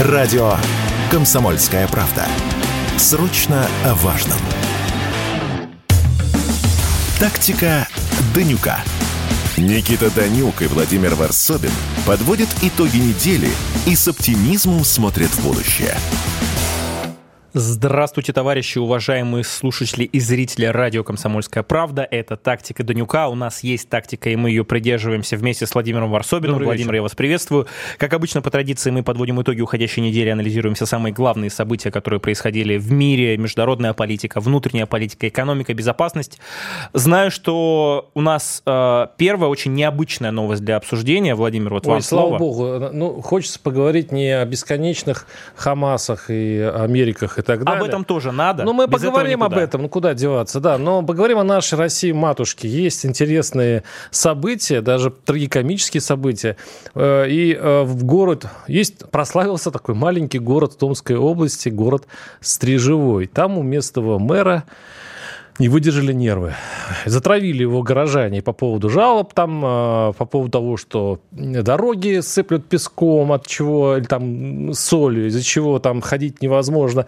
Радио «Комсомольская правда». Срочно о важном. Тактика Данюка. Никита Данюк и Владимир Варсобин подводят итоги недели и с оптимизмом смотрят в будущее. Здравствуйте, товарищи, уважаемые слушатели и зрители радио «Комсомольская правда». Это «Тактика Данюка». У нас есть тактика, и мы ее придерживаемся вместе с Владимиром Варсобиным. Добрый Владимир, вечер. я вас приветствую. Как обычно, по традиции, мы подводим итоги уходящей недели, анализируем все самые главные события, которые происходили в мире, международная политика, внутренняя политика, экономика, безопасность. Знаю, что у нас э, первая очень необычная новость для обсуждения. Владимир, вот Ой, вам слава богу. Ну, хочется поговорить не о бесконечных Хамасах и Америках так далее. Об этом тоже надо. Ну, мы поговорим об этом, ну куда деваться, да. Но поговорим о нашей России матушке. Есть интересные события, даже трагикомические события. Э, и э, в город есть прославился такой маленький город Томской области, город Стрижевой. Там у местного мэра не выдержали нервы. Затравили его горожане по поводу жалоб, там, э, по поводу того, что дороги сыплют песком, от чего, или там солью, из-за чего там ходить невозможно.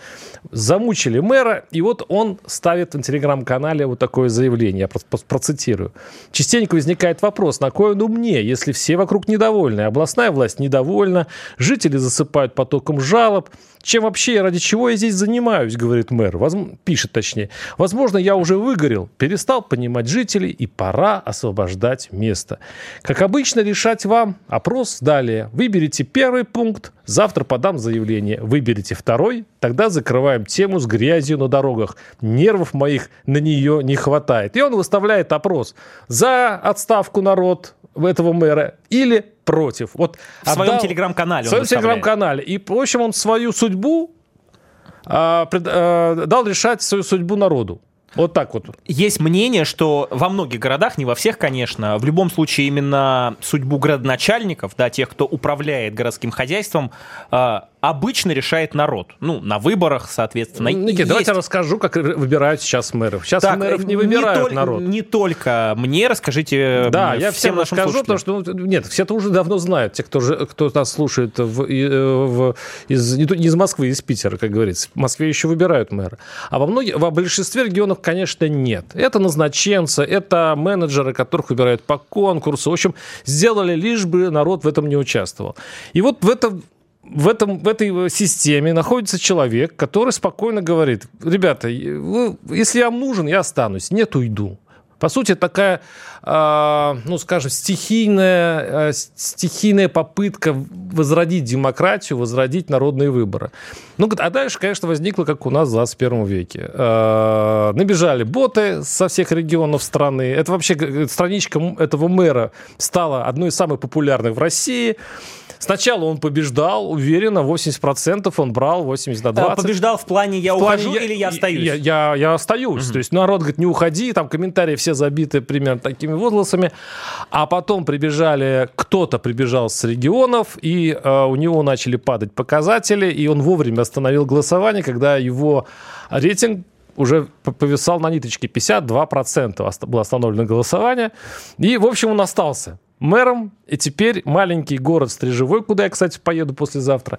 Замучили мэра, и вот он ставит в телеграм-канале вот такое заявление, я процитирую. Частенько возникает вопрос, на кой он умнее, если все вокруг недовольны, областная власть недовольна, жители засыпают потоком жалоб, чем вообще ради чего я здесь занимаюсь, говорит мэр, Возм... пишет точнее. Возможно, я уже выгорел, перестал понимать жителей, и пора освобождать место. Как обычно, решать вам. Опрос далее. Выберите первый пункт, завтра подам заявление. Выберите второй, тогда закрываем тему с грязью на дорогах. Нервов моих на нее не хватает. И он выставляет опрос. За отставку народ этого мэра или против. Вот в отдал, своем телеграм-канале. В своем телеграм-канале. И, в общем, он свою судьбу а, пред, а, дал решать свою судьбу народу. Вот так вот. Есть мнение, что во многих городах, не во всех, конечно, в любом случае именно судьбу градоначальников, да, тех, кто управляет городским хозяйством, а, обычно решает народ. Ну, на выборах, соответственно. Никита, есть... давайте расскажу, как выбирают сейчас мэров. Сейчас так, мэров не выбирают не народ. Не только мне, расскажите Да, я всем расскажу, потому что, ну, нет, все это уже давно знают, те, кто, кто нас слушает в, в, из, не из Москвы, из Питера, как говорится. В Москве еще выбирают мэра. А во многих, во большинстве регионов, конечно, нет. Это назначенцы, это менеджеры, которых выбирают по конкурсу. В общем, сделали лишь бы народ в этом не участвовал. И вот в этом в, этом, в этой системе находится человек, который спокойно говорит, ребята, вы, если я нужен, я останусь, нет, уйду. По сути, такая, ну, скажем, стихийная, э, стихийная попытка возродить демократию, возродить народные выборы. Ну, а дальше, конечно, возникло, как у нас в 21 веке. Э, набежали боты со всех регионов страны. Это вообще страничка этого мэра стала одной из самых популярных в России. Сначала он побеждал, уверенно, 80% он брал, 80 на 20. Побеждал в плане «я в ухожу» плане, или «я остаюсь»? Я, я, я остаюсь. Угу. То есть народ говорит, не уходи, там комментарии все забиты примерно такими возгласами. А потом прибежали, кто-то прибежал с регионов, и э, у него начали падать показатели, и он вовремя остановил голосование, когда его рейтинг уже повисал на ниточке 52% было остановлено голосование. И, в общем, он остался мэром, и теперь маленький город Стрижевой, куда я, кстати, поеду послезавтра,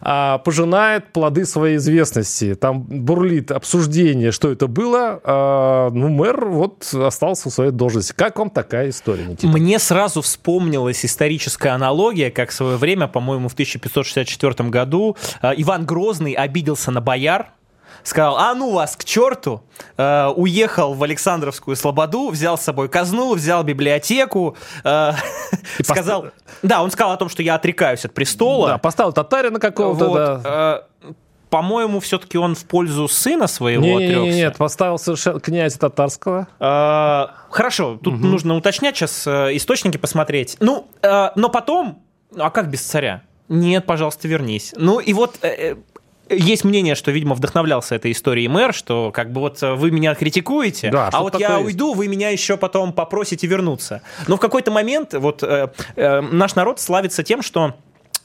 а, пожинает плоды своей известности. Там бурлит обсуждение, что это было. А, ну, мэр вот остался в своей должности. Как вам такая история, Никита? Мне сразу вспомнилась историческая аналогия, как в свое время, по-моему, в 1564 году а, Иван Грозный обиделся на бояр, сказал, а ну вас к черту, э, уехал в Александровскую Слободу, взял с собой казну, взял библиотеку, э, сказал, пост... да, он сказал о том, что я отрекаюсь от престола. Да, поставил татарина какого-то, вот, да. Э, по-моему, все-таки он в пользу сына своего не, отрекся. Нет, нет, поставил совершенно князя татарского. А, хорошо, тут угу. нужно уточнять сейчас, э, источники посмотреть. Ну, э, но потом, а как без царя? Нет, пожалуйста, вернись. Ну и вот э, есть мнение, что, видимо, вдохновлялся этой историей мэр, что как бы вот вы меня критикуете, да, а вот я есть. уйду, вы меня еще потом попросите вернуться. Но в какой-то момент вот э, э, наш народ славится тем, что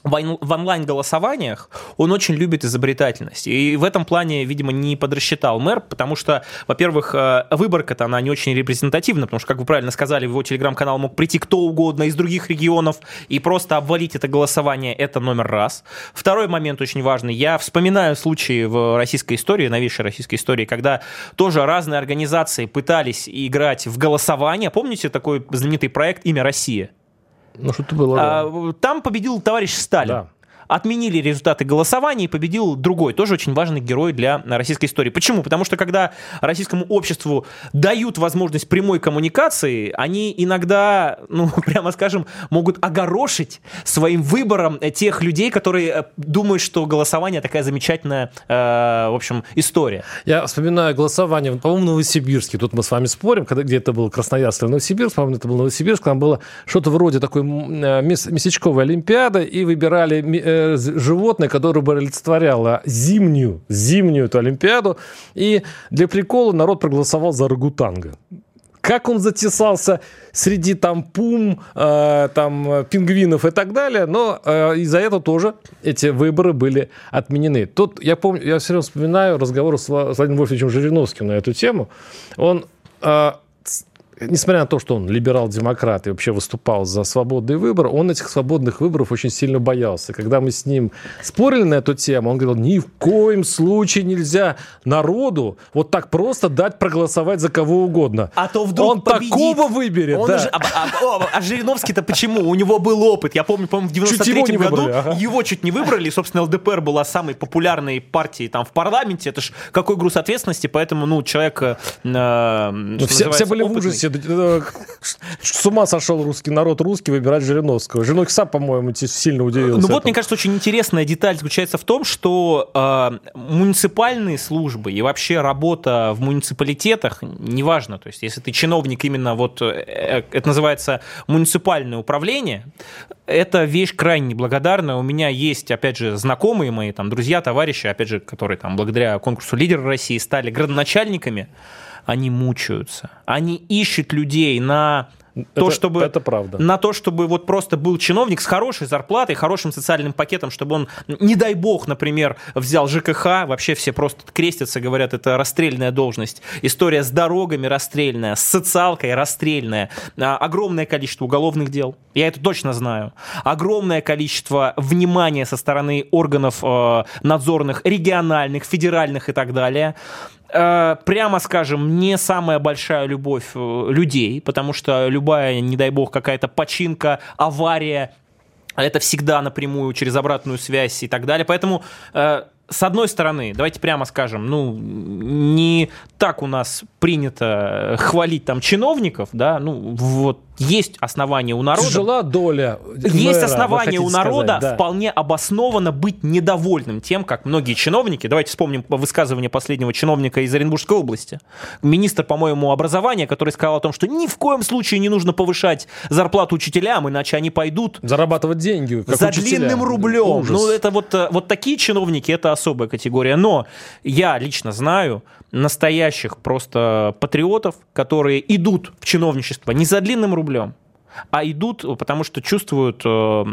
в онлайн-голосованиях он очень любит изобретательность. И в этом плане, видимо, не подрасчитал мэр, потому что, во-первых, э, выборка-то она не очень репрезентативна, потому что, как вы правильно сказали, в его телеграм-канал мог прийти кто угодно из других регионов и просто обвалить это голосование, это номер раз. Второй момент очень важный. Я вспоминаю случаи в российской истории, новейшей российской истории, когда тоже разные организации пытались играть в голосование. Помните такой знаменитый проект «Имя Россия»? Ну, что-то было. А, там победил товарищ Сталин. Да отменили результаты голосования и победил другой, тоже очень важный герой для российской истории. Почему? Потому что когда российскому обществу дают возможность прямой коммуникации, они иногда, ну, прямо скажем, могут огорошить своим выбором тех людей, которые э, думают, что голосование такая замечательная, э, в общем, история. Я вспоминаю голосование, по-моему, Новосибирске. Тут мы с вами спорим, когда, где это был Красноярск или Новосибирск, по-моему, это был Новосибирск, там было что-то вроде такой э, месячковой олимпиады, и выбирали э, животное, которое бы олицетворяло зимнюю, зимнюю эту Олимпиаду. И для прикола народ проголосовал за Рагутанга как он затесался среди там пум, э, там пингвинов и так далее, но э, из-за этого тоже эти выборы были отменены. Тут я помню, я все время вспоминаю разговор с Владимиром Вольфовичем Жириновским на эту тему. Он э, несмотря на то, что он либерал-демократ и вообще выступал за свободный выбор, он этих свободных выборов очень сильно боялся. Когда мы с ним спорили на эту тему, он говорил, ни в коем случае нельзя народу вот так просто дать проголосовать за кого угодно. А то вдруг Он победит. такого выберет, он да. Уже, а, а, а, а Жириновский-то почему? У него был опыт. Я помню, по-моему, в 93-м году выбрали, ага. его чуть не выбрали. И, собственно, ЛДПР была самой популярной партией там в парламенте. Это ж какой груз ответственности, поэтому, ну, человек... Э, ну, все, все были в ужасе с ума сошел русский народ русский выбирать Жириновского. Жириновский сам, по-моему, сильно удивился. Ну вот, мне кажется, очень интересная деталь заключается в том, что э, муниципальные службы и вообще работа в муниципалитетах, неважно, то есть если ты чиновник именно вот, э, э это называется муниципальное управление, это вещь крайне неблагодарная. У меня есть, опять же, знакомые мои, там, друзья, товарищи, опять же, которые там благодаря конкурсу «Лидер России» стали градоначальниками, они мучаются. Они ищут людей на то, это, чтобы, это правда. на то, чтобы вот просто был чиновник с хорошей зарплатой, хорошим социальным пакетом, чтобы он, не дай бог, например, взял ЖКХ, вообще все просто крестятся, говорят, это расстрельная должность. История с дорогами расстрельная, с социалкой расстрельная. А, огромное количество уголовных дел, я это точно знаю. Огромное количество внимания со стороны органов э, надзорных, региональных, федеральных и так далее. Э, прямо скажем, не самая большая любовь э, людей, потому что любая, не дай бог, какая-то починка, авария, это всегда напрямую через обратную связь и так далее. Поэтому э, с одной стороны, давайте прямо скажем, ну, не так у нас принято хвалить там чиновников, да, ну, вот есть основания у народа. Тяжела доля. Есть мэра, основания у народа сказать, да. вполне обоснованно быть недовольным тем, как многие чиновники, давайте вспомним высказывание последнего чиновника из Оренбургской области, министр, по-моему, образования, который сказал о том, что ни в коем случае не нужно повышать зарплату учителям, иначе они пойдут зарабатывать деньги за учителя. длинным рублем. Ужас. Ну, это вот, э, вот такие чиновники, это особая категория. Но я лично знаю настоящих просто патриотов, которые идут в чиновничество не за длинным рублем, а идут, потому что чувствуют, э,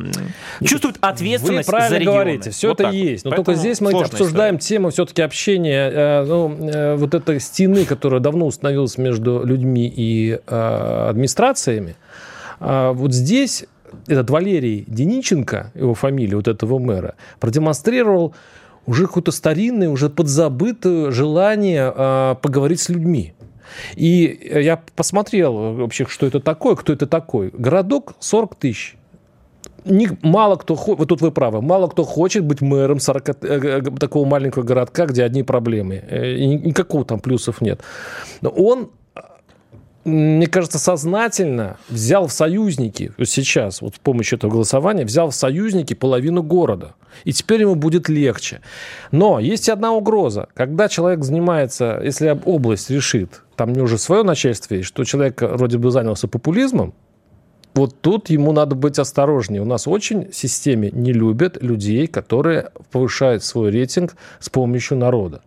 чувствуют ответственность Вы правильно за регионы. говорите, все вот это есть. Но только здесь мы обсуждаем история. тему все-таки общения, э, ну, э, вот этой стены, которая давно установилась между людьми и администрациями. А вот здесь этот Валерий Дениченко, его фамилия, вот этого мэра, продемонстрировал уже какое-то старинное, уже подзабытое желание э, поговорить с людьми. И я посмотрел вообще, что это такое, кто это такой. Городок 40 тысяч. Не, мало кто, вот тут вы правы, мало кто хочет быть мэром 40, э, э, такого маленького городка, где одни проблемы. Э, и никакого там плюсов нет. Но он мне кажется, сознательно взял в союзники, вот сейчас, вот с помощью этого голосования, взял в союзники половину города. И теперь ему будет легче. Но есть одна угроза. Когда человек занимается, если область решит, там не уже свое начальство есть, что человек вроде бы занялся популизмом, вот тут ему надо быть осторожнее. У нас очень в системе не любят людей, которые повышают свой рейтинг с помощью народа.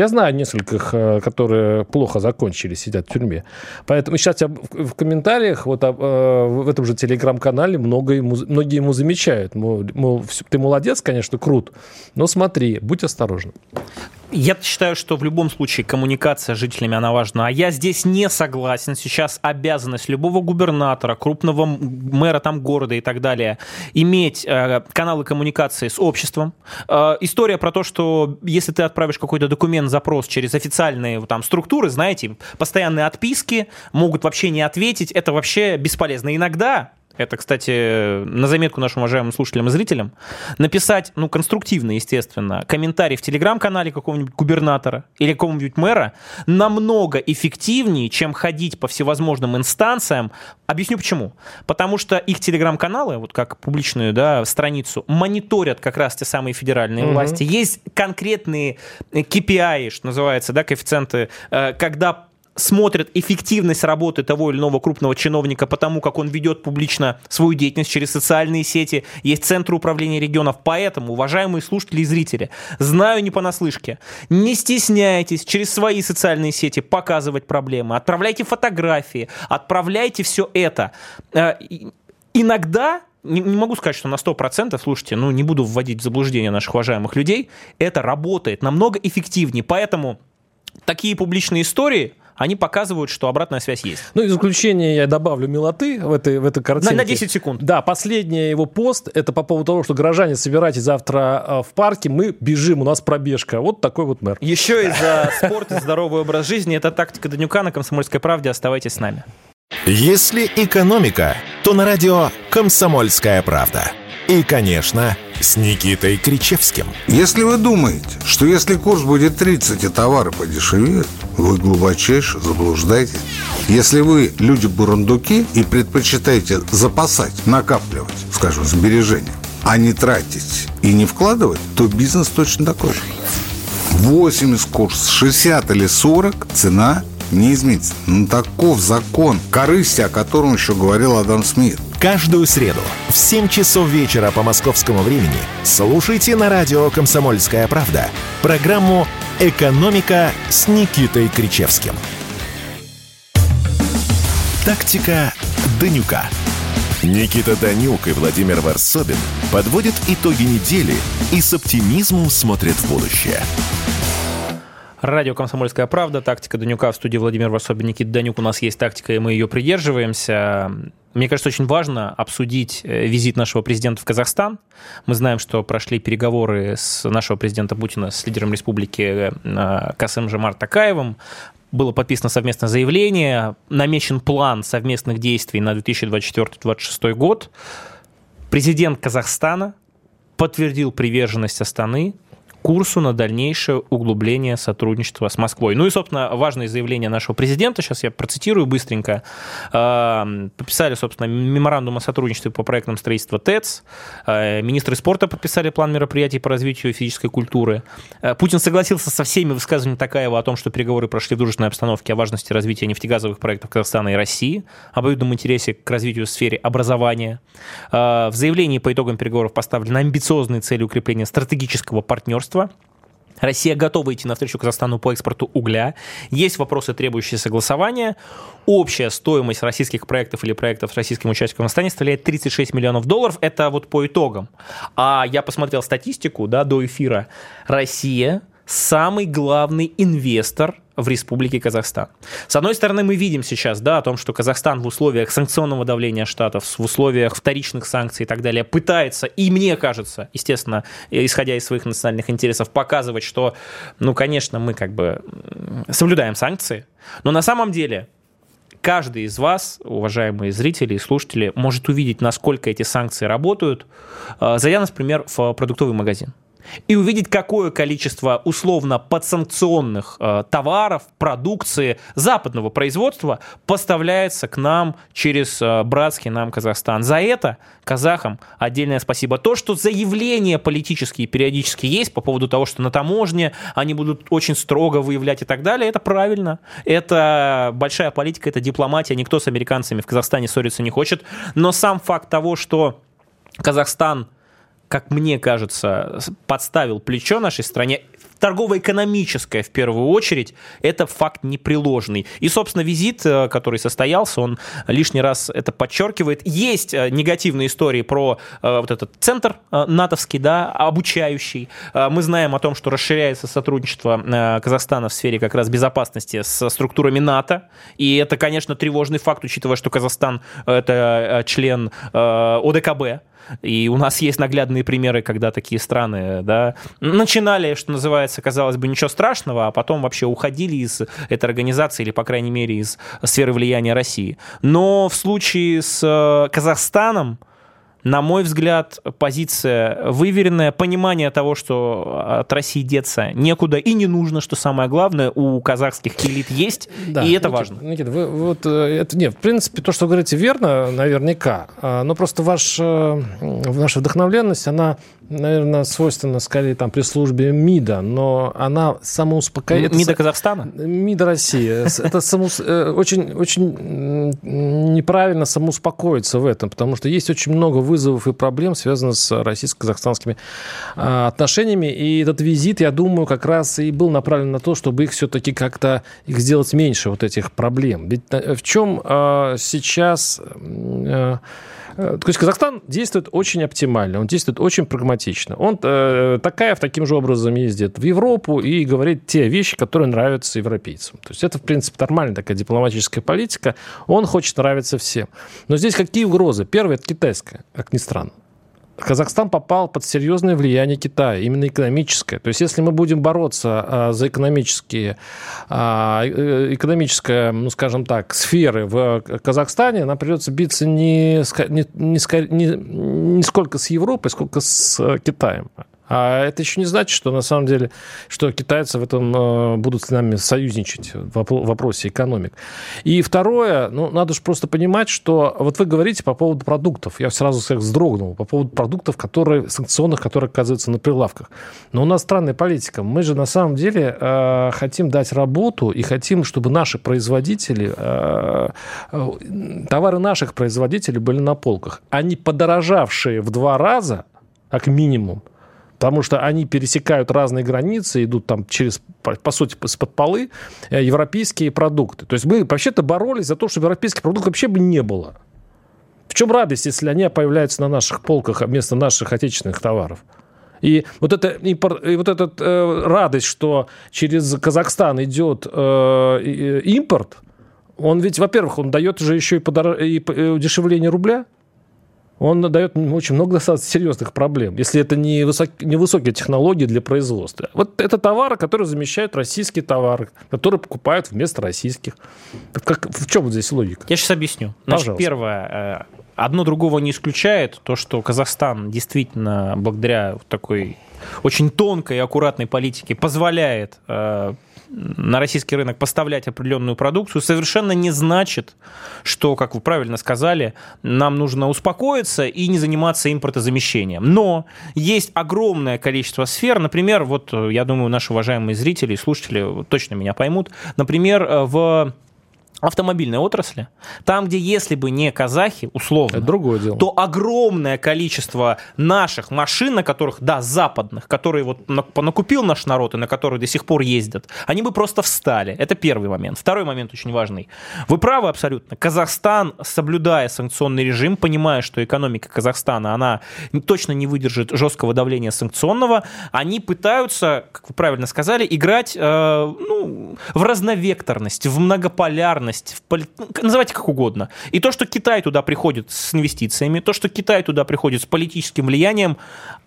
Я знаю нескольких, э, которые плохо закончили, сидят в тюрьме. Поэтому сейчас я в комментариях вот э, в этом же телеграм-канале много многие ему замечают. Мол, ты молодец, конечно, крут, но смотри, будь осторожен. Я считаю, что в любом случае коммуникация с жителями, она важна. А я здесь не согласен. Сейчас обязанность любого губернатора, крупного мэра там города и так далее, иметь э, каналы коммуникации с обществом. Э, история про то, что если ты отправишь какой-то документ, запрос через официальные там структуры, знаете, постоянные отписки, могут вообще не ответить, это вообще бесполезно. Иногда это, кстати, на заметку нашим уважаемым слушателям и зрителям, написать, ну, конструктивно, естественно, комментарий в телеграм-канале какого-нибудь губернатора или какого-нибудь мэра намного эффективнее, чем ходить по всевозможным инстанциям. Объясню почему. Потому что их телеграм-каналы, вот как публичную да, страницу, мониторят как раз те самые федеральные угу. власти. Есть конкретные KPI, что называется, да, коэффициенты, э, когда смотрят эффективность работы того или иного крупного чиновника по тому, как он ведет публично свою деятельность через социальные сети, есть центры управления регионов. Поэтому, уважаемые слушатели и зрители, знаю не понаслышке, не стесняйтесь через свои социальные сети показывать проблемы, отправляйте фотографии, отправляйте все это. Э, иногда не, не могу сказать, что на 100%, слушайте, ну не буду вводить в заблуждение наших уважаемых людей, это работает намного эффективнее. Поэтому такие публичные истории, они показывают, что обратная связь есть. Ну, из заключения я добавлю милоты в этой, в этой картинке. На, на 10 секунд. Да, последний его пост, это по поводу того, что горожане, собирайтесь завтра э, в парке, мы бежим, у нас пробежка. Вот такой вот мэр. Еще и за спорт и здоровый образ жизни. Это тактика Данюка на «Комсомольской правде». Оставайтесь с нами. Если экономика, то на радио «Комсомольская правда». И, конечно, с Никитой Кричевским. Если вы думаете, что если курс будет 30 и товары подешевеют, вы глубочайше заблуждаетесь. Если вы люди-бурундуки и предпочитаете запасать, накапливать, скажем, сбережения, а не тратить и не вкладывать, то бизнес точно такой же. 80 курс, 60 или 40 цена не изменится. Ну, таков закон корысти, о котором еще говорил Адам Смит. Каждую среду в 7 часов вечера по московскому времени слушайте на радио «Комсомольская правда» программу «Экономика» с Никитой Кричевским. Тактика Данюка. Никита Данюк и Владимир Варсобин подводят итоги недели и с оптимизмом смотрят в будущее. Радио «Комсомольская правда», тактика Данюка в студии Владимир Варсобин, Никита Данюк. У нас есть тактика, и мы ее придерживаемся. Мне кажется, очень важно обсудить э, визит нашего президента в Казахстан. Мы знаем, что прошли переговоры с нашего президента Путина с лидером республики э, Касым Жамар Такаевым. Было подписано совместное заявление, намечен план совместных действий на 2024-2026 год. Президент Казахстана подтвердил приверженность Астаны курсу на дальнейшее углубление сотрудничества с Москвой. Ну и, собственно, важное заявление нашего президента, сейчас я процитирую быстренько. А, подписали, собственно, меморандум о сотрудничестве по проектам строительства ТЭЦ. А, министры спорта подписали план мероприятий по развитию физической культуры. А, Путин согласился со всеми высказываниями Такаева о том, что переговоры прошли в дружественной обстановке о важности развития нефтегазовых проектов Казахстана и России, об обоюдном интересе к развитию в сфере образования. В заявлении по итогам переговоров поставлены амбициозные цели укрепления стратегического партнерства партнерства. Россия готова идти навстречу Казахстану по экспорту угля. Есть вопросы, требующие согласования. Общая стоимость российских проектов или проектов с российским участником в Казахстане составляет 36 миллионов долларов. Это вот по итогам. А я посмотрел статистику да, до эфира. Россия самый главный инвестор в Республике Казахстан. С одной стороны, мы видим сейчас да, о том, что Казахстан в условиях санкционного давления Штатов, в условиях вторичных санкций и так далее пытается, и мне кажется, естественно, исходя из своих национальных интересов, показывать, что, ну, конечно, мы как бы соблюдаем санкции, но на самом деле каждый из вас, уважаемые зрители и слушатели, может увидеть, насколько эти санкции работают, э, зайдя, например, в продуктовый магазин и увидеть, какое количество условно подсанкционных э, товаров, продукции западного производства поставляется к нам через э, братский нам Казахстан. За это казахам отдельное спасибо. То, что заявления политические периодически есть по поводу того, что на таможне они будут очень строго выявлять и так далее, это правильно. Это большая политика, это дипломатия. Никто с американцами в Казахстане ссориться не хочет. Но сам факт того, что Казахстан как мне кажется, подставил плечо нашей стране торгово-экономическое в первую очередь, это факт непреложный. И, собственно, визит, э, который состоялся, он лишний раз это подчеркивает. Есть э, негативные истории про э, вот этот центр натовский, да, обучающий. Мы знаем о том, что расширяется сотрудничество Казахстана в сфере как раз безопасности с структурами НАТО. И это, конечно, тревожный факт, учитывая, что Казахстан это член ОДКБ, и у нас есть наглядные примеры, когда такие страны да, начинали, что называется, казалось бы, ничего страшного, а потом вообще уходили из этой организации или, по крайней мере, из сферы влияния России. Но в случае с э, Казахстаном на мой взгляд, позиция выверенная, понимание того, что от России деться некуда и не нужно, что самое главное, у казахских элит есть, да, и это Никит, важно. Никит, вы, вот э, это нет, в принципе, то, что вы говорите, верно, наверняка, а, но просто ваш, э, ваша вдохновленность, она наверное, свойственно скорее там при службе МИДа, но она самоуспокаивает. МИДа Казахстана? МИДа России. Это. Э, очень, очень неправильно самоуспокоиться в этом, потому что есть очень много вызовов и проблем, связанных с российско-казахстанскими а, отношениями. И этот визит, я думаю, как раз и был направлен на то, чтобы их все-таки как-то их сделать меньше, вот этих проблем. Ведь э, в чем а, сейчас Э, то есть Казахстан действует очень оптимально, он действует очень прагматично. Он э, такая в таким же образом ездит в Европу и говорит те вещи, которые нравятся европейцам. То есть это, в принципе, нормальная такая дипломатическая политика. Он хочет нравиться всем. Но здесь какие угрозы? Первое – это китайская, как ни странно. Казахстан попал под серьезное влияние Китая, именно экономическое. То есть, если мы будем бороться а, за экономические, а, э, экономическое, ну, скажем так, сферы в Казахстане, нам придется биться не, не, не, не сколько с Европой, сколько с Китаем. А это еще не значит, что на самом деле, что китайцы в этом э, будут с нами союзничать в вопросе экономик. И второе, ну, надо же просто понимать, что вот вы говорите по поводу продуктов. Я сразу всех вздрогнул по поводу продуктов, которые, санкционных, которые оказываются на прилавках. Но у нас странная политика. Мы же на самом деле э, хотим дать работу и хотим, чтобы наши производители, э, э, товары наших производителей были на полках. Они подорожавшие в два раза, как минимум, потому что они пересекают разные границы, идут там через, по, сути, из-под полы э, европейские продукты. То есть мы вообще-то боролись за то, чтобы европейских продуктов вообще бы не было. В чем радость, если они появляются на наших полках вместо наших отечественных товаров? И вот эта, и вот эта э, радость, что через Казахстан идет э, импорт, он ведь, во-первых, он дает же еще и, подор... и удешевление рубля – он дает очень много достаточно серьезных проблем, если это не, высок, не высокие технологии для производства. Вот это товары, которые замещают российские товары, которые покупают вместо российских. Как, в чем здесь логика? Я сейчас объясню. Значит, Пожалуйста. первое. Э, одно другого не исключает. То, что Казахстан действительно благодаря такой очень тонкой и аккуратной политике позволяет э, на российский рынок поставлять определенную продукцию, совершенно не значит, что, как вы правильно сказали, нам нужно успокоиться и не заниматься импортозамещением. Но есть огромное количество сфер, например, вот я думаю, наши уважаемые зрители и слушатели точно меня поймут, например, в автомобильной отрасли, там, где если бы не казахи, условно, Это другое дело. то огромное количество наших машин, на которых, да, западных, которые вот накупил наш народ и на которые до сих пор ездят, они бы просто встали. Это первый момент. Второй момент очень важный. Вы правы абсолютно. Казахстан, соблюдая санкционный режим, понимая, что экономика Казахстана, она точно не выдержит жесткого давления санкционного, они пытаются, как вы правильно сказали, играть э, ну, в разновекторность, в многополярность, ценность, в поли... Ну, называйте как угодно. И то, что Китай туда приходит с инвестициями, то, что Китай туда приходит с политическим влиянием,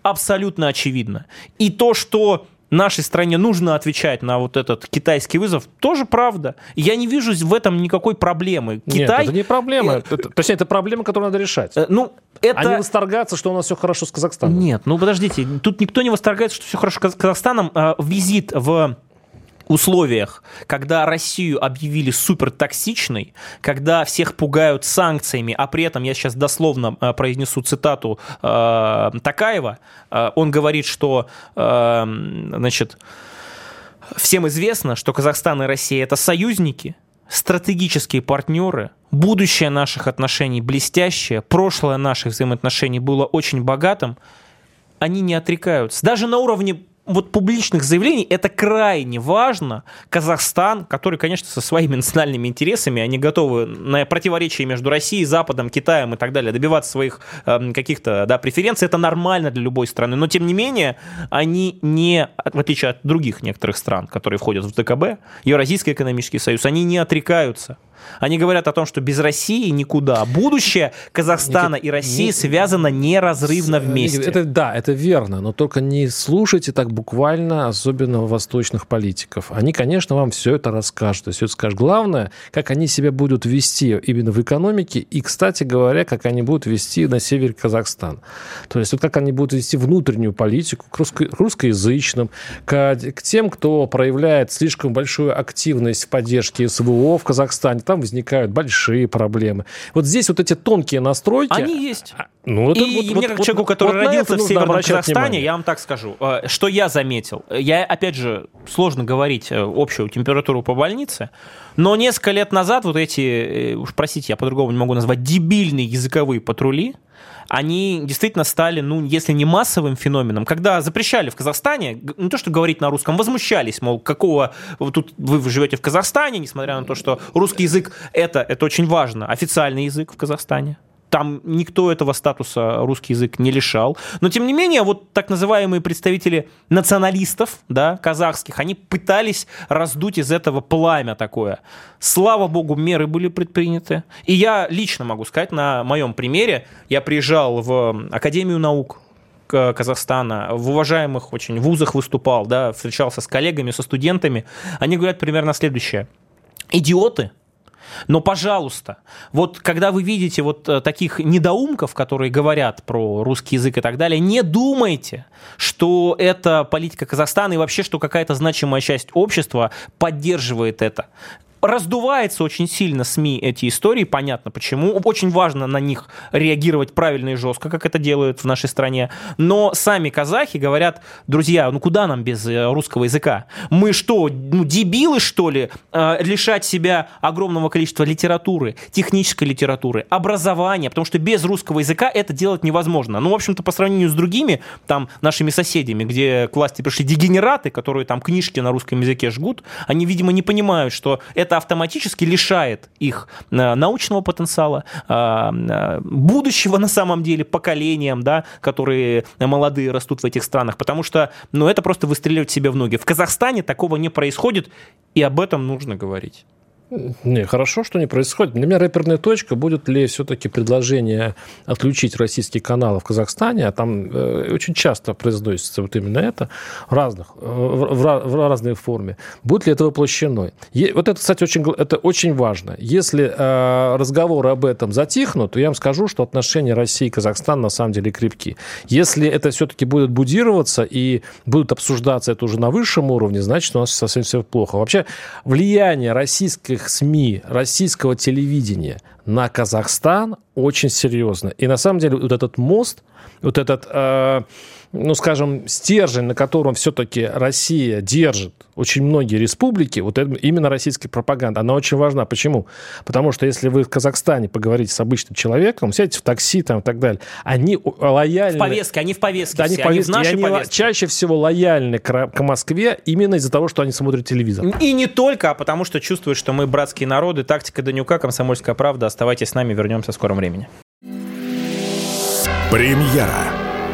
абсолютно очевидно. И то, что нашей стране нужно отвечать на вот этот китайский вызов, тоже правда. Я не вижу в этом никакой проблемы. Китай... Нет, это не проблема. Это, точнее, это проблема, которую надо решать. Э, ну, это... А не восторгаться, что у нас все хорошо с Казахстаном. Нет, ну подождите, тут никто не восторгается, что все хорошо с Казахстаном. А, визит в условиях, когда Россию объявили супертоксичной, когда всех пугают санкциями, а при этом, я сейчас дословно э, произнесу цитату э, Такаева, э, он говорит, что, э, значит, всем известно, что Казахстан и Россия это союзники, стратегические партнеры, будущее наших отношений блестящее, прошлое наших взаимоотношений было очень богатым, они не отрекаются. Даже на уровне вот публичных заявлений это крайне важно. Казахстан, который, конечно, со своими национальными интересами, они готовы на противоречие между Россией, Западом, Китаем и так далее добиваться своих э, каких-то да, преференций, это нормально для любой страны. Но, тем не менее, они не, в отличие от других некоторых стран, которые входят в ДКБ, Евразийский экономический союз, они не отрекаются они говорят о том, что без России никуда. Будущее Казахстана Никит, и России не, связано неразрывно вместе. Это, да, это верно, но только не слушайте так буквально, особенно восточных политиков. Они, конечно, вам все это расскажут, все это скажут. Главное, как они себя будут вести именно в экономике и, кстати говоря, как они будут вести на севере Казахстан. То есть вот как они будут вести внутреннюю политику к русско- русскоязычным, к, к тем, кто проявляет слишком большую активность в поддержке СВО в Казахстане. Там возникают большие проблемы. Вот здесь вот эти тонкие настройки... Они есть. А, ну, это, и вот, мне, как вот, человеку, который вот родился в Северном Казахстане, внимание. я вам так скажу, э, что я заметил. Я, опять же, сложно говорить э, общую температуру по больнице, но несколько лет назад вот эти, э, уж простите, я по-другому не могу назвать, дебильные языковые патрули, они действительно стали, ну, если не массовым феноменом, когда запрещали в Казахстане, не то что говорить на русском, возмущались, мол, какого вот тут вы живете в Казахстане, несмотря на то, что русский язык это, это очень важно, официальный язык в Казахстане там никто этого статуса русский язык не лишал. Но, тем не менее, вот так называемые представители националистов, да, казахских, они пытались раздуть из этого пламя такое. Слава богу, меры были предприняты. И я лично могу сказать, на моем примере, я приезжал в Академию наук Казахстана, в уважаемых очень вузах выступал, да, встречался с коллегами, со студентами. Они говорят примерно следующее. Идиоты – но, пожалуйста, вот когда вы видите вот э, таких недоумков, которые говорят про русский язык и так далее, не думайте, что это политика Казахстана и вообще, что какая-то значимая часть общества поддерживает это раздувается очень сильно СМИ эти истории, понятно почему. Очень важно на них реагировать правильно и жестко, как это делают в нашей стране. Но сами казахи говорят, друзья, ну куда нам без э, русского языка? Мы что, ну дебилы что ли, э, лишать себя огромного количества литературы, технической литературы, образования, потому что без русского языка это делать невозможно. Ну, в общем-то, по сравнению с другими, там, нашими соседями, где к власти пришли дегенераты, которые там книжки на русском языке жгут, они, видимо, не понимают, что это это автоматически лишает их э, научного потенциала, э, э, будущего на самом деле поколениям, да, которые молодые растут в этих странах, потому что ну, это просто выстреливать себе в ноги. В Казахстане такого не происходит, и об этом нужно говорить. Не, хорошо, что не происходит. Для меня рэперная точка, будет ли все-таки предложение отключить российские каналы в Казахстане, а там э, очень часто произносится вот именно это в, разных, э, в, в, в разной форме. Будет ли это воплощено? Е, вот это, кстати, очень, это очень важно. Если э, разговоры об этом затихнут, то я вам скажу, что отношения России и Казахстана на самом деле крепки. Если это все-таки будет будироваться и будут обсуждаться это уже на высшем уровне, значит, у нас совсем все плохо. Вообще, влияние российской российских СМИ, российского телевидения на Казахстан очень серьезно. И на самом деле вот этот мост, вот этот, э, ну, скажем, стержень, на котором все-таки Россия держит очень многие республики, вот это, именно российская пропаганда, она очень важна. Почему? Потому что если вы в Казахстане поговорите с обычным человеком, сядете в такси там и так далее, они лояльны... В повестке, они в повестке они, все, в повестке, они в нашей они чаще всего лояльны к, к Москве именно из-за того, что они смотрят телевизор. И не только, а потому что чувствуют, что мы братские народы. Тактика Данюка, Комсомольская правда. Оставайтесь с нами, вернемся в скором времени. Премьера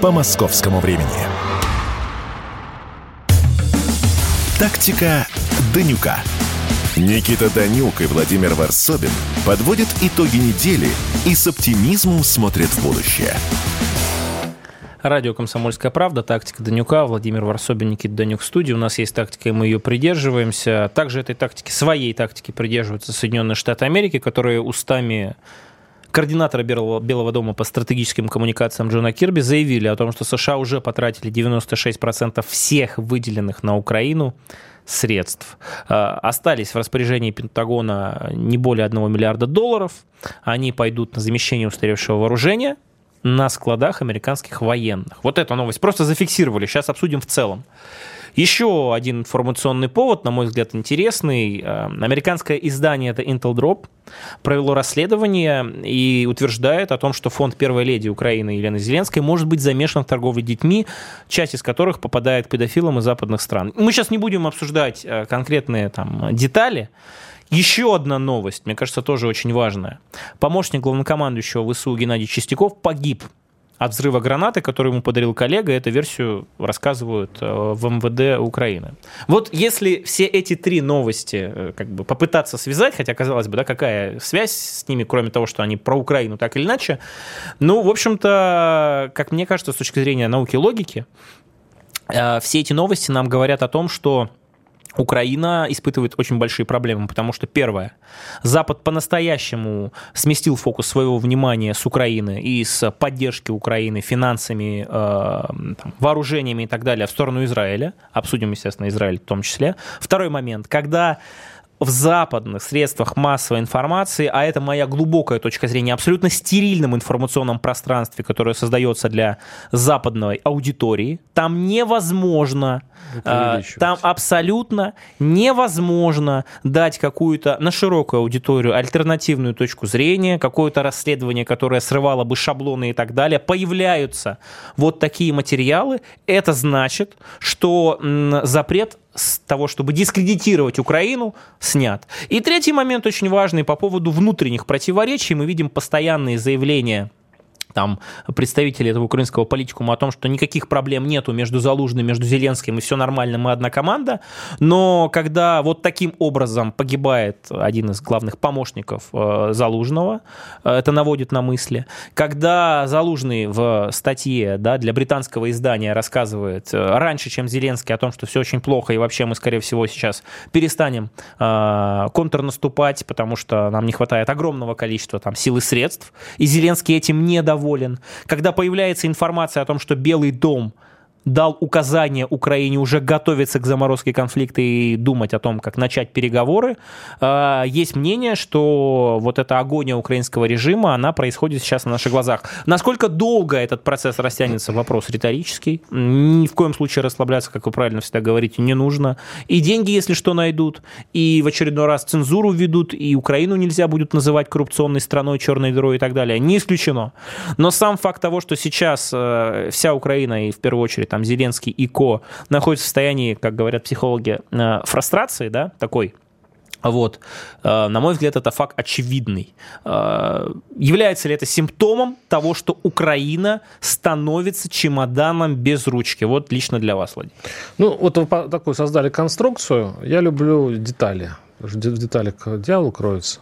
по московскому времени. Тактика Данюка. Никита Данюк и Владимир Варсобин подводят итоги недели и с оптимизмом смотрят в будущее. Радио «Комсомольская правда», тактика Данюка, Владимир Варсобин, Никита Данюк в студии. У нас есть тактика, и мы ее придерживаемся. Также этой тактики, своей тактики придерживаются Соединенные Штаты Америки, которые устами координаторы Белого, Белого дома по стратегическим коммуникациям Джона Кирби заявили о том, что США уже потратили 96% всех выделенных на Украину средств. Э, остались в распоряжении Пентагона не более 1 миллиарда долларов. Они пойдут на замещение устаревшего вооружения на складах американских военных. Вот эту новость просто зафиксировали. Сейчас обсудим в целом. Еще один информационный повод, на мой взгляд, интересный. Э, американское издание, это Intel Drop, провело расследование и утверждает о том, что фонд первой леди Украины Елены Зеленской может быть замешан в торговле детьми, часть из которых попадает к педофилам из западных стран. Мы сейчас не будем обсуждать э, конкретные там детали, еще одна новость, мне кажется, тоже очень важная. Помощник главнокомандующего ВСУ Геннадий Чистяков погиб от взрыва гранаты, которую ему подарил коллега. Эту версию рассказывают э, в МВД Украины. Вот если все эти три новости э, как бы попытаться связать, хотя казалось бы, да, какая связь с ними, кроме того, что они про Украину так или иначе, ну, в общем-то, как мне кажется, с точки зрения науки и логики, э, все эти новости нам говорят о том, что Украина испытывает очень большие проблемы, потому что, первое, Запад по-настоящему сместил фокус своего внимания с Украины и с поддержки Украины финансами, э, там, вооружениями и так далее в сторону Израиля. Обсудим, естественно, Израиль в том числе. Второй момент, когда в западных средствах массовой информации, а это моя глубокая точка зрения, абсолютно стерильном информационном пространстве, которое создается для западной аудитории, там невозможно, э, там абсолютно невозможно дать какую-то на широкую аудиторию альтернативную точку зрения, какое-то расследование, которое срывало бы шаблоны и так далее. Появляются вот такие материалы, это значит, что запрет с того, чтобы дискредитировать Украину, снят. И третий момент очень важный по поводу внутренних противоречий. Мы видим постоянные заявления там представители этого украинского политикума о том, что никаких проблем нету между Залужным, между Зеленским, и все нормально, мы одна команда. Но когда вот таким образом погибает один из главных помощников э, Залужного, э, это наводит на мысли. Когда Залужный в статье да, для британского издания рассказывает э, раньше, чем Зеленский, о том, что все очень плохо, и вообще мы, скорее всего, сейчас перестанем контрнаступать, потому что нам не хватает огромного количества там, сил и средств, и Зеленский этим недоволен, доволен. Когда появляется информация о том, что Белый дом дал указание Украине уже готовиться к заморозке конфликта и думать о том, как начать переговоры. А, есть мнение, что вот эта агония украинского режима, она происходит сейчас на наших глазах. Насколько долго этот процесс растянется, вопрос риторический. Ни в коем случае расслабляться, как вы правильно всегда говорите, не нужно. И деньги, если что, найдут, и в очередной раз цензуру введут, и Украину нельзя будет называть коррупционной страной, черной дырой и так далее. Не исключено. Но сам факт того, что сейчас э, вся Украина, и в первую очередь там Зеленский и Ко находятся в состоянии, как говорят психологи, э, фрустрации, да, такой, вот. Э, на мой взгляд, это факт очевидный. Э, является ли это симптомом того, что Украина становится чемоданом без ручки? Вот лично для вас, Владимир. Ну, вот вы такую создали конструкцию. Я люблю детали. В деталях дьявол кроется.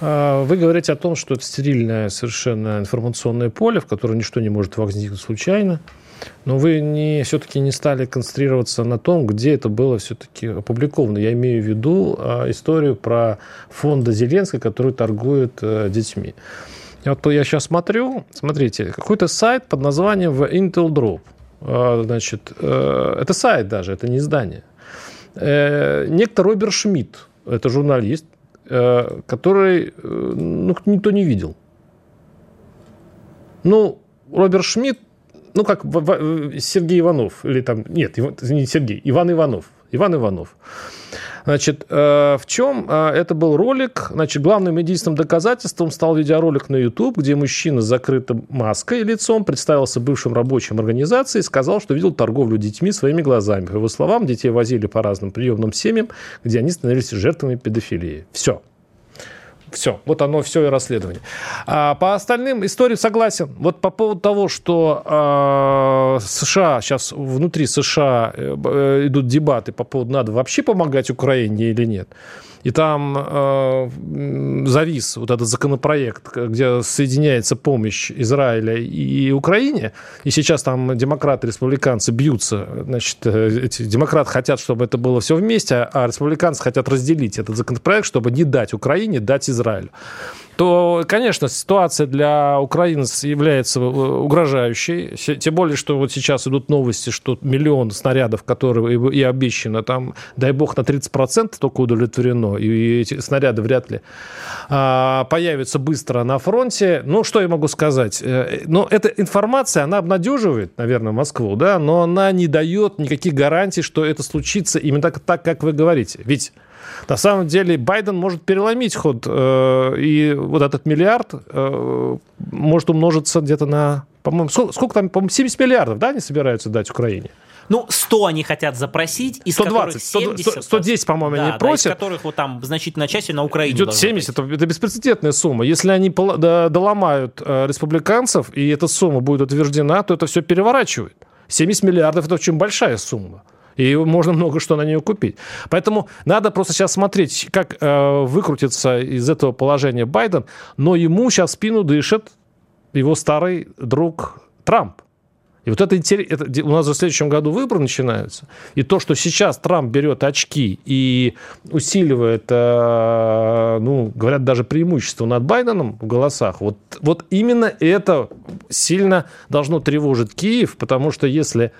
Вы говорите о том, что это стерильное совершенно информационное поле, в котором ничто не может возникнуть случайно. Но вы не, все-таки не стали концентрироваться на том, где это было все-таки опубликовано. Я имею в виду а, историю про фонда Зеленской, который торгует а, детьми. И вот я сейчас смотрю, смотрите, какой-то сайт под названием Intel Drop. А, значит, а, это сайт даже, это не издание. А, некто Роберт Шмидт, это журналист, который ну, никто не видел. Ну, Роберт Шмидт ну, как Сергей Иванов, или там, нет, не Сергей, Иван Иванов. Иван Иванов. Значит, э, в чем э, это был ролик? Значит, главным единственным доказательством стал видеоролик на YouTube, где мужчина с закрытым маской лицом представился бывшим рабочим организации и сказал, что видел торговлю детьми своими глазами. По его словам, детей возили по разным приемным семьям, где они становились жертвами педофилии. Все. Все, вот оно все и расследование. А по остальным истории согласен. Вот по поводу того, что э, США сейчас внутри США э, э, идут дебаты по поводу надо вообще помогать Украине или нет и там э, завис вот этот законопроект, где соединяется помощь Израиля и Украине, и сейчас там демократы, республиканцы бьются, значит, э, эти демократы хотят, чтобы это было все вместе, а республиканцы хотят разделить этот законопроект, чтобы не дать Украине, дать Израилю. То, конечно, ситуация для Украины является э, угрожающей. Тем более, что вот сейчас идут новости, что миллион снарядов, которые и обещано, там, дай бог, на 30% только удовлетворено, и эти снаряды вряд ли а, появятся быстро на фронте. Ну, что я могу сказать? Э, ну, эта информация, она обнадеживает, наверное, Москву, да, но она не дает никаких гарантий, что это случится именно так, так как вы говорите. Ведь на самом деле Байден может переломить ход, э, и вот этот миллиард э, может умножиться где-то на, по-моему, сколько, сколько там, по-моему, 70 миллиардов, да, они собираются дать Украине? Ну, 100 они хотят запросить, из 120, 70, 100, 110, по-моему, да, они просят. Да, из которых вот там значительная часть на Украине Идет 70, это, это беспрецедентная сумма. Если они доломают э, республиканцев, и эта сумма будет утверждена, то это все переворачивает. 70 миллиардов – это очень большая сумма и можно много что на нее купить. Поэтому надо просто сейчас смотреть, как э, выкрутится из этого положения Байден, но ему сейчас спину дышит его старый друг Трамп. И вот это, это у нас в следующем году выборы начинаются. И то, что сейчас Трамп берет очки и усиливает, э, ну, говорят, даже преимущество над Байденом в голосах, вот, вот именно это сильно должно тревожить Киев, потому что если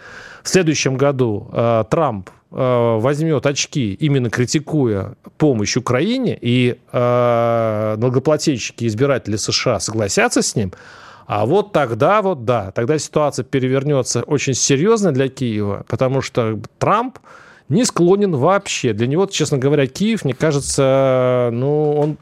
в следующем году э, Трамп э, возьмет очки, именно критикуя помощь Украине, и э, налогоплательщики, избиратели США согласятся с ним, а вот тогда, вот да, тогда ситуация перевернется очень серьезно для Киева, потому что Трамп не склонен вообще. Для него, честно говоря, Киев, мне кажется, ну, он,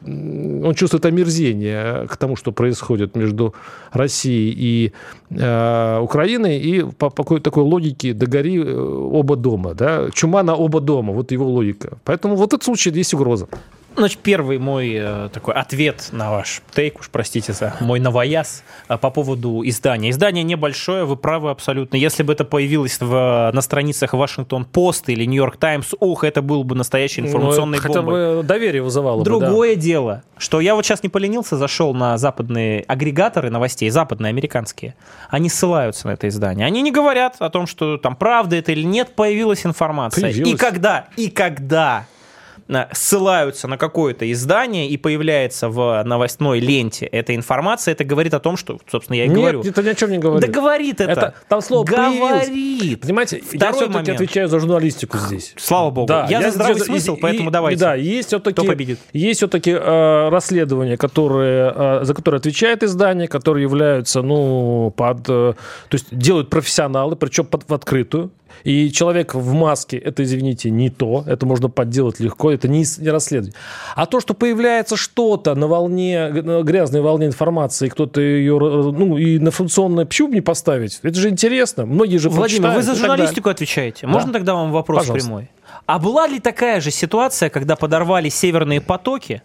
он чувствует омерзение к тому, что происходит между Россией и э, Украиной, и по, по такой логике догори э, оба дома, да, чума на оба дома, вот его логика. Поэтому в этот случай есть угроза. Значит, первый мой э, такой ответ на ваш тейк, уж простите за мой новояз, э, по поводу издания. Издание небольшое, вы правы абсолютно. Если бы это появилось в, на страницах Вашингтон Пост или Нью-Йорк Таймс, ух, это был бы настоящий ну, информационный ну, хотя бы доверие вызывало Другое бы, да. дело, что я вот сейчас не поленился, зашел на западные агрегаторы новостей, западные, американские. Они ссылаются на это издание. Они не говорят о том, что там правда это или нет, появилась информация. Появилась. И когда, и когда ссылаются на какое-то издание и появляется в новостной ленте эта информация, это говорит о том, что, собственно, я и Нет, говорю. это ни о чем не говорит. Да говорит это. это там слово говорит. Появилось. Понимаете, Второй я все-таки отвечаю за журналистику здесь. Слава богу. Да, я, я за здравый здесь, смысл, и, поэтому и, давайте. Да, есть все-таки, Кто победит? Есть все-таки э, расследования, которые, э, за которые отвечает издание, которые являются, ну, под... Э, то есть делают профессионалы, причем под, в открытую. И человек в маске, это, извините, не то, это можно подделать легко, это не, не расследование. А то, что появляется что-то на волне, на грязной волне информации, кто-то ее, ну, и на функционное, почему не поставить? Это же интересно, многие же Владимир, вы за журналистику отвечаете. Да. Можно тогда вам вопрос Пожалуйста. прямой? А была ли такая же ситуация, когда подорвали северные потоки,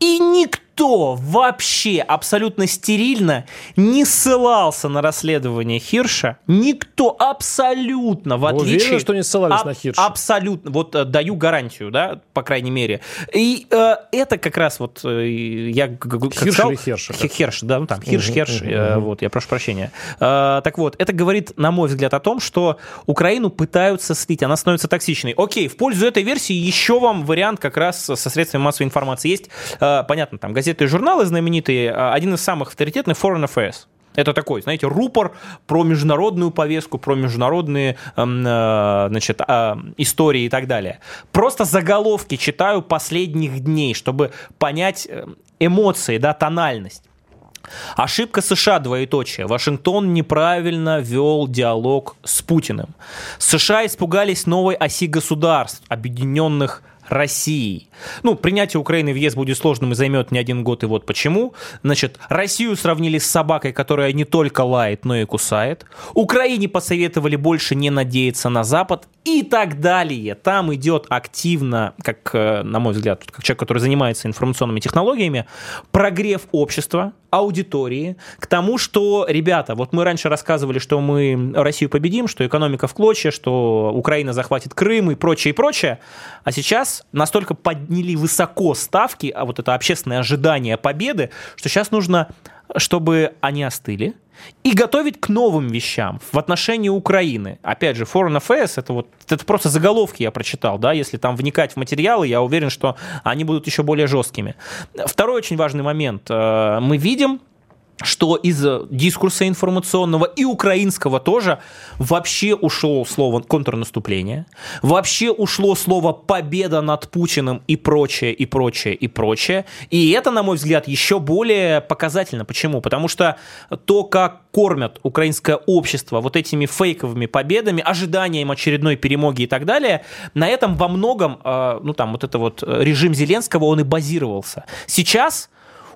и никто никто вообще абсолютно стерильно не ссылался на расследование Хирша. Никто абсолютно, в отличие... Уверены, что не ссылались а- на Хирша? Абсолютно. Вот э, даю гарантию, да, по крайней мере. И э, это как раз вот э, я... Как Хирш сказал, или Херш? Херш, да, ну там, Хирш, угу, Херш, угу, э, вот, я прошу прощения. Э, так вот, это говорит, на мой взгляд, о том, что Украину пытаются слить, она становится токсичной. Окей, в пользу этой версии еще вам вариант как раз со средствами массовой информации есть. Э, понятно, там, газета газеты и журналы знаменитые, а, один из самых авторитетных Foreign Affairs. Это такой, знаете, рупор про международную повестку, про международные э, значит, э, истории и так далее. Просто заголовки читаю последних дней, чтобы понять э, эмоции, да, тональность. Ошибка США, двоеточие. Вашингтон неправильно вел диалог с Путиным. США испугались новой оси государств, объединенных Россией. Ну, принятие Украины в ЕС будет сложным и займет не один год, и вот почему. Значит, Россию сравнили с собакой, которая не только лает, но и кусает. Украине посоветовали больше не надеяться на Запад и так далее. Там идет активно, как, э, на мой взгляд, как человек, который занимается информационными технологиями, прогрев общества, аудитории к тому, что, ребята, вот мы раньше рассказывали, что мы Россию победим, что экономика в клочья, что Украина захватит Крым и прочее, и прочее, а сейчас настолько подняли высоко ставки, а вот это общественное ожидание победы, что сейчас нужно чтобы они остыли, и готовить к новым вещам в отношении Украины. Опять же, Foreign Affairs это вот это просто заголовки я прочитал, да, если там вникать в материалы, я уверен, что они будут еще более жесткими. Второй очень важный момент. Э, мы видим, что из дискурса информационного и украинского тоже вообще ушло слово контрнаступление, вообще ушло слово победа над Путиным и прочее, и прочее, и прочее. И это, на мой взгляд, еще более показательно. Почему? Потому что то, как кормят украинское общество вот этими фейковыми победами, ожиданием очередной перемоги и так далее, на этом во многом, э, ну там вот это вот режим Зеленского, он и базировался. Сейчас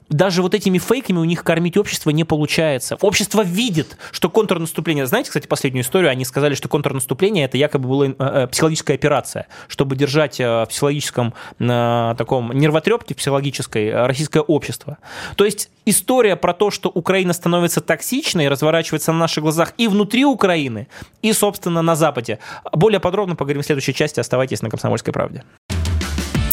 даже вот этими фейками у них кормить общество не получается. Общество видит, что контрнаступление... Знаете, кстати, последнюю историю? Они сказали, что контрнаступление это якобы была э, э, психологическая операция, чтобы держать э, в психологическом таком нервотрепке психологической российское общество. То есть история про то, что Украина становится токсичной, разворачивается на наших глазах и внутри Украины, и, собственно, на Западе. Более подробно поговорим в следующей части. Оставайтесь на «Комсомольской правде».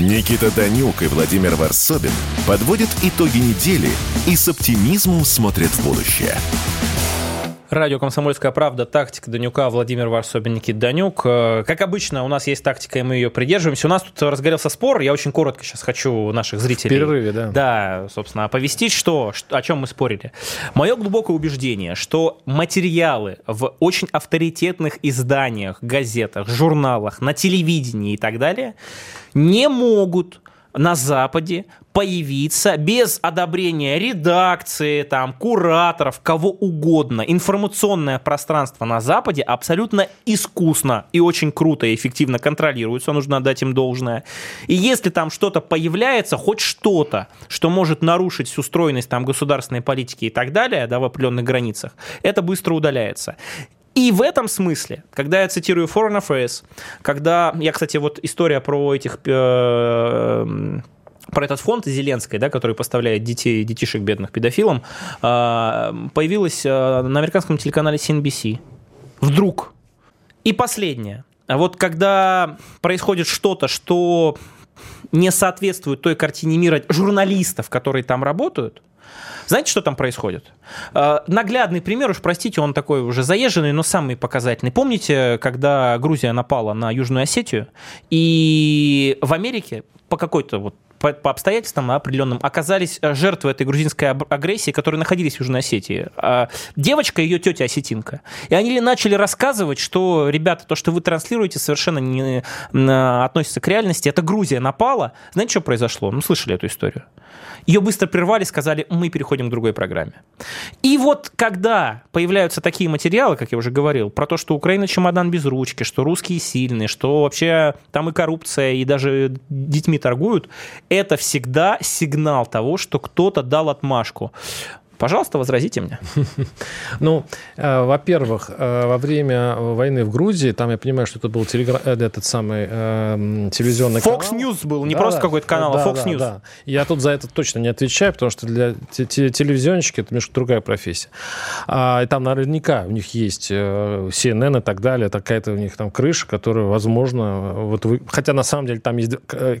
Никита Данюк и Владимир Варсобин подводят итоги недели и с оптимизмом смотрят в будущее. Радио «Комсомольская правда», тактика Данюка, Владимир Варсобин, Никит Данюк. Э, как обычно, у нас есть тактика, и мы ее придерживаемся. У нас тут разгорелся спор, я очень коротко сейчас хочу наших зрителей... В перерыве, да. Да, собственно, оповестить, что, о чем мы спорили. Мое глубокое убеждение, что материалы в очень авторитетных изданиях, газетах, журналах, на телевидении и так далее не могут на Западе появиться без одобрения редакции, там, кураторов, кого угодно. Информационное пространство на Западе абсолютно искусно и очень круто и эффективно контролируется, нужно отдать им должное. И если там что-то появляется, хоть что-то, что может нарушить всю стройность там, государственной политики и так далее, да, в определенных границах, это быстро удаляется. И в этом смысле, когда я цитирую Foreign Affairs, когда я, кстати, вот история про этих э, про этот фонд Зеленской, да, который поставляет детей, детишек бедных педофилам, э, появилась э, на американском телеканале CNBC. Вдруг. И последнее. Вот когда происходит что-то, что не соответствует той картине мира журналистов, которые там работают, знаете, что там происходит? А, наглядный пример, уж простите, он такой уже заезженный, но самый показательный. Помните, когда Грузия напала на Южную Осетию, и в Америке по какой-то вот по, по обстоятельствам определенным оказались э, жертвы этой грузинской агрессии, которые находились в Южной Осетии. А девочка, ее тетя осетинка. И они начали рассказывать, что, ребята, то, что вы транслируете, совершенно не относится к реальности. Это Грузия напала. Знаете, что произошло? Ну, слышали эту историю? Ее быстро прервали, сказали, мы переходим к другой программе. И вот когда появляются такие материалы, как я уже говорил, про то, что Украина чемодан без ручки, что русские сильные, что вообще там и коррупция, и даже детьми торгуют, это всегда сигнал того, что кто-то дал отмашку. Пожалуйста, возразите мне. Ну, э, во-первых, э, во время войны в Грузии, там я понимаю, что это был телегра... Э, этот самый телевизионный Fox канал. News был, не да, просто да, какой-то канал, а да, а Fox News. Да. Я тут за это точно не отвечаю, потому что для телевизионщики это немножко другая профессия. А, и там наверняка у них есть CNN и так далее, такая-то у них там крыша, которая, возможно, вот вы... хотя на самом деле там есть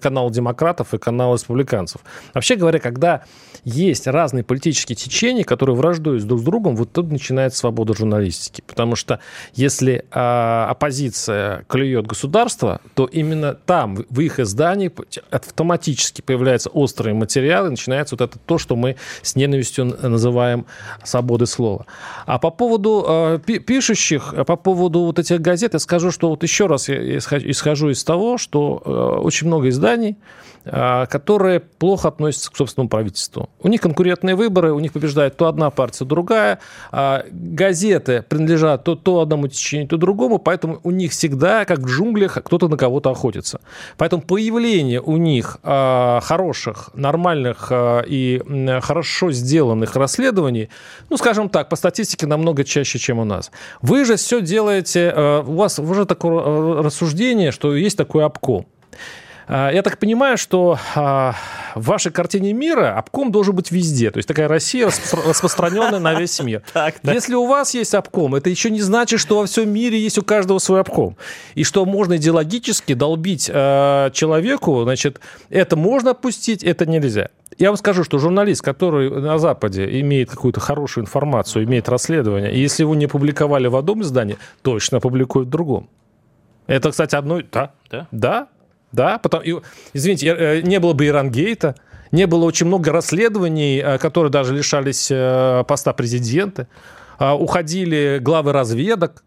канал демократов и канал республиканцев. Вообще говоря, когда есть разные политические течения, которые враждуют друг с другом, вот тут начинается свобода журналистики. Потому что если а, оппозиция клюет государство, то именно там, в их издании, автоматически появляются острые материалы, начинается вот это то, что мы с ненавистью называем свободой слова. А по поводу а, пишущих, по поводу вот этих газет, я скажу, что вот еще раз я исхожу из того, что а, очень много изданий, которые плохо относятся к собственному правительству. У них конкурентные выборы, у них побеждает то одна партия, то другая. А газеты принадлежат то, то одному течению, то другому, поэтому у них всегда, как в джунглях, кто-то на кого-то охотится. Поэтому появление у них а, хороших, нормальных а, и хорошо сделанных расследований, ну, скажем так, по статистике намного чаще, чем у нас. Вы же все делаете, а, у вас уже такое а, рассуждение, что есть такой обком. А, я так понимаю, что а, в вашей картине мира обком должен быть везде. То есть такая Россия распространенная на весь мир. Если у вас есть обком, это еще не значит, что во всем мире есть у каждого свой обком. И что можно идеологически долбить а, человеку, значит, это можно опустить, это нельзя. Я вам скажу, что журналист, который на Западе имеет какую-то хорошую информацию, имеет расследование, и если его не публиковали в одном издании, точно опубликуют в другом. Это, кстати, одно... Да, да, да, да, потом, извините, э, не было бы Ирангейта, не было очень много расследований, э, которые даже лишались э, поста президента, а, уходили главы разведок,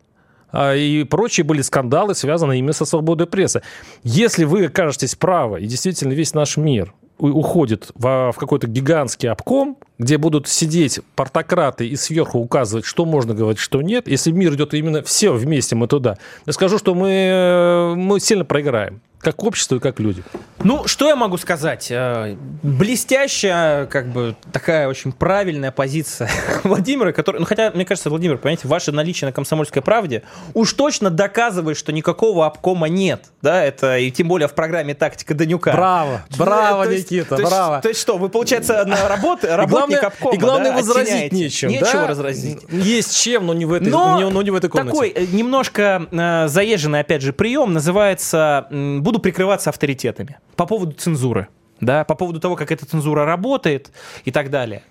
а, и прочие были скандалы, связанные именно со свободой прессы. Если вы окажетесь правы, и действительно весь наш мир уходит в какой-то гигантский обком, где будут сидеть портократы и сверху указывать, что можно говорить, что нет, если мир идет именно все вместе мы туда, я скажу, что мы, мы сильно проиграем как общество и как люди. Ну, что я могу сказать? Э, блестящая, как бы, такая очень правильная позиция Владимира, который, ну, хотя, мне кажется, Владимир, понимаете, ваше наличие на «Комсомольской правде» уж точно доказывает, что никакого обкома нет, да, это, и тем более в программе «Тактика Данюка». Браво, браво, есть, Никита, то браво. Есть, то есть что, вы, получается, на работе, работник главное, обкома, И главное, да, возразить нечем, Нечего да? разразить. Есть чем, но не в этой, но не, но не в этой комнате. такой э, немножко э, заезженный, опять же, прием называется «буду прикрываться авторитетами по поводу цензуры, да, по поводу того, как эта цензура работает и так далее.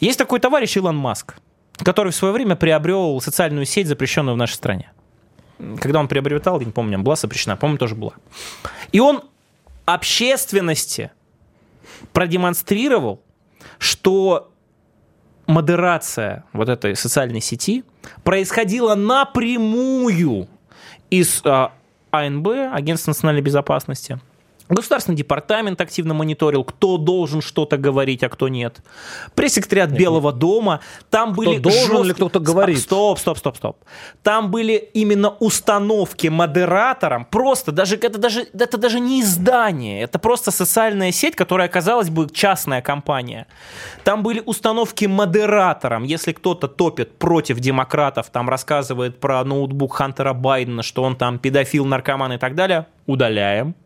Есть такой товарищ Илон Маск, который в свое время приобрел социальную сеть, запрещенную в нашей стране. Когда он приобретал, я не помню, была запрещена, по-моему, тоже была. И он общественности продемонстрировал, что модерация вот этой социальной сети происходила напрямую из а, АНБ, Агентство национальной безопасности. Государственный департамент активно мониторил, кто должен что-то говорить, а кто нет. Пресс-секретариат Белого дома. Там кто были должен жест... или кто-то говорит? Стоп, стоп, стоп, стоп. Там были именно установки модераторам. Просто даже это даже это даже не издание, это просто социальная сеть, которая казалось бы частная компания. Там были установки модераторам. Если кто-то топит против демократов, там рассказывает про ноутбук Хантера Байдена, что он там педофил, наркоман и так далее, удаляем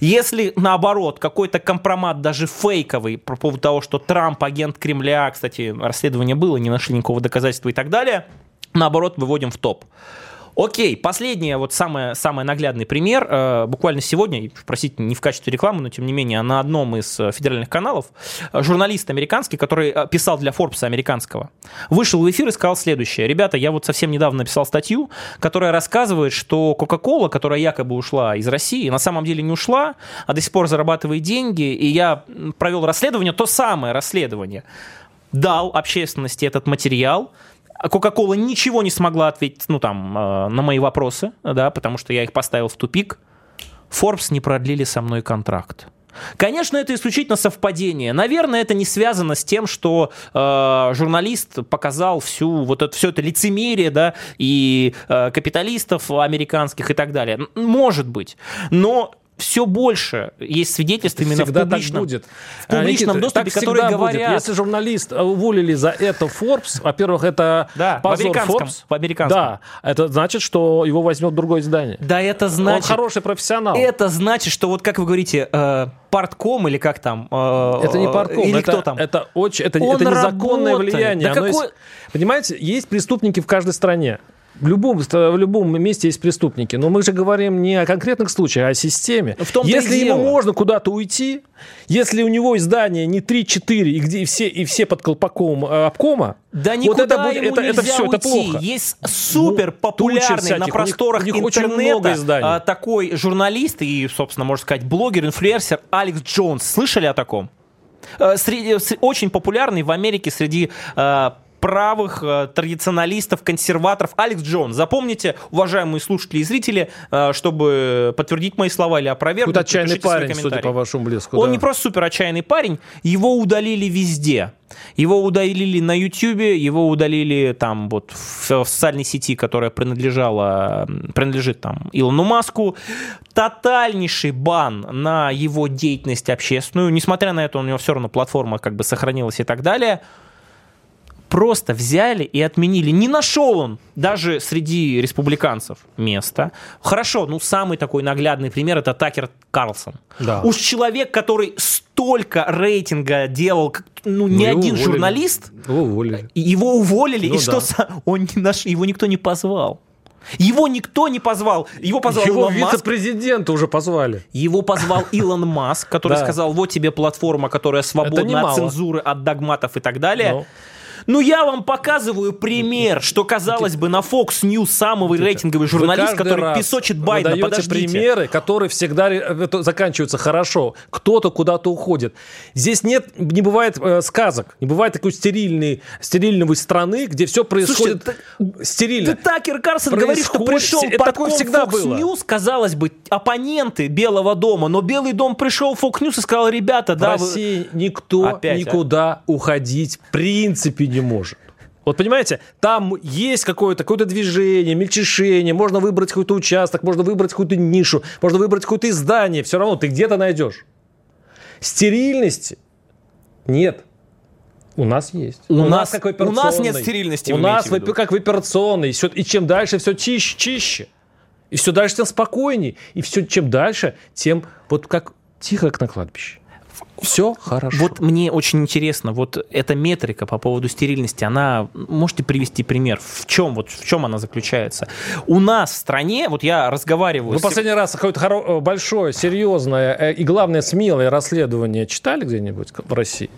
если, наоборот, какой-то компромат, даже фейковый, по поводу того, что Трамп агент Кремля, кстати, расследование было, не нашли никакого доказательства и так далее, наоборот, выводим в топ. Окей, последний, вот самый, самый наглядный пример. Э, буквально сегодня, простите, не в качестве рекламы, но тем не менее, на одном из э, федеральных каналов э, журналист американский, который писал для Forbes американского, вышел в эфир и сказал следующее. Ребята, я вот совсем недавно написал статью, которая рассказывает, что Coca-Cola, которая якобы ушла из России, на самом деле не ушла, а до сих пор зарабатывает деньги, и я провел расследование, то самое расследование, дал общественности этот материал, Coca-Cola ничего не смогла ответить, ну, там, э, на мои вопросы, да, потому что я их поставил в тупик. Forbes не продлили со мной контракт. Конечно, это исключительно совпадение. Наверное, это не связано с тем, что э, журналист показал всю вот это все это лицемерие, да, и э, капиталистов американских и так далее. Может быть, но все больше есть свидетельств именно всегда в публичном, так будет. в публичном Никита, доступе, которые будет. говорят... Если журналист уволили за это Forbes, во-первых, это да, позор в Forbes. В американском. Да, это значит, что его возьмет другое издание. Да, это значит... Он хороший профессионал. Это значит, что вот как вы говорите, э, партком или как там... Э, это не партком, или это, кто там? Это, очень, это, это незаконное работает. влияние. Да какой... есть, понимаете, есть преступники в каждой стране. В любом, в любом месте есть преступники. Но мы же говорим не о конкретных случаях, а о системе. В том если ему дело. можно куда-то уйти, если у него издание не 3-4, и, где, и, все, и все под колпаком э, обкома, да вот это, будет, это, это все, это уйти. плохо. Есть супер Ну, популярный всяких. на просторах У них- у них очень интернета а, такой журналист и, собственно, можно сказать, блогер, инфлюенсер Алекс Джонс. Слышали о таком? Э, Среди, с- очень популярный в Америке среди э, правых э, традиционалистов, консерваторов. Алекс Джон, запомните, уважаемые слушатели и зрители, э, чтобы подтвердить мои слова или опровергнуть. Тут отчаянный парень, судя по вашему блеску. Он да. не просто супер отчаянный парень, его удалили везде. Его удалили на Ютьюбе, его удалили там вот в, в социальной сети, которая принадлежала, принадлежит там Илону Маску. Тотальнейший бан на его деятельность общественную. Несмотря на это, у него все равно платформа как бы сохранилась и так далее просто взяли и отменили. Не нашел он даже среди республиканцев места. Хорошо, ну самый такой наглядный пример это Такер Карлсон. Да. Уж человек, который столько рейтинга делал, ну, ни ну, один уволили. журналист. Его уволили. Его уволили, ну, и да. что он не наш, его никто не позвал. Его никто не позвал. Его позвал Его Илон вице-президента уже позвали. Его позвал Илон Маск, который сказал, вот тебе платформа, которая свободна от цензуры, от догматов и так далее. Ну. Ну, я вам показываю пример, что, казалось бы, на Fox News самый рейтинговый журналист, который песочит Байдена. Подождите. примеры, которые всегда заканчиваются хорошо. Кто-то куда-то уходит. Здесь нет, не бывает э, сказок, не бывает такой стерильной, стерильной страны, где все происходит Слушайте, стерильно. Ты Такер Карсон говорит, что пришел это такое всегда Fox было. News, казалось бы, оппоненты Белого дома, но Белый дом пришел в Fox News и сказал, ребята, в да, России вы... никто Опять, никуда а? уходить в принципе не может. Вот понимаете, там есть какое-то какое движение, мельчешение, можно выбрать какой-то участок, можно выбрать какую-то нишу, можно выбрать какое-то издание, все равно ты где-то найдешь. Стерильности нет. У нас есть. У, у нас, как у нас нет стерильности. У нас в, как в операционной. И чем дальше, все чище, чище. И все дальше, тем спокойнее. И все, чем дальше, тем вот как тихо, как на кладбище все хорошо. Вот мне очень интересно, вот эта метрика по поводу стерильности, она, можете привести пример, в чем, вот в чем она заключается? У нас в стране, вот я разговариваю... Вы с... последний раз какое-то хоро... большое, серьезное э, и, главное, смелое расследование читали где-нибудь в России?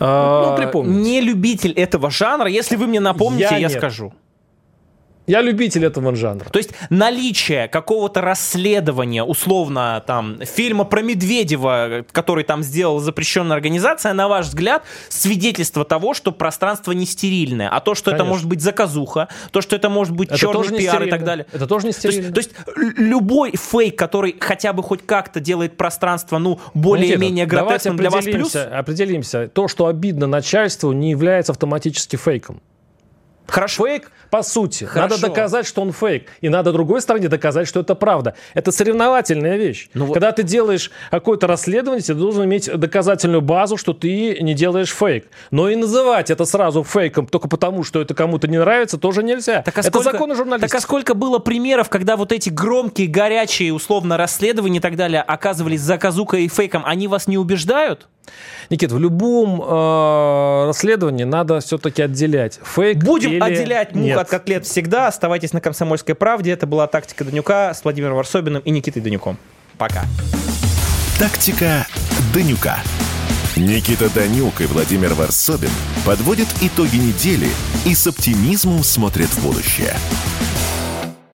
А, ну, припомните. Не любитель этого жанра, если вы мне напомните, я, я скажу. Я любитель этого жанра. То есть наличие какого-то расследования, условно, там, фильма про Медведева, который там сделала запрещенная организация, на ваш взгляд, свидетельство того, что пространство не стерильное, а то, что Конечно. это может быть заказуха, то, что это может быть это черный пиар и так далее. Это тоже не стерильно. То есть, то есть любой фейк, который хотя бы хоть как-то делает пространство, ну, более-менее гротескным для вас плюс... Определимся. То, что обидно начальству, не является автоматически фейком. Хорошо. Фейк, по сути. Хорошо. Надо доказать, что он фейк. И надо другой стороне доказать, что это правда. Это соревновательная вещь. Ну, Когда вот... ты делаешь какое-то расследование, ты должен иметь доказательную базу, что ты не делаешь фейк. Но и называть это сразу фейком только потому, что это кому-то не нравится, тоже нельзя. Так, а это сколько, законы журналистики. Так а сколько было примеров, когда вот эти громкие, горячие, условно, расследования и так далее оказывались заказукой и фейком, они вас не убеждают? Никит, в любом э, расследовании надо все-таки отделять фейк Будем или отделять мух от котлет всегда. Оставайтесь на «Комсомольской правде». Это была «Тактика Данюка» с Владимиром Варсобиным и Никитой Данюком. Пока. «Тактика Данюка». Никита Данюк и Владимир Варсобин подводят итоги недели и с оптимизмом смотрят в будущее.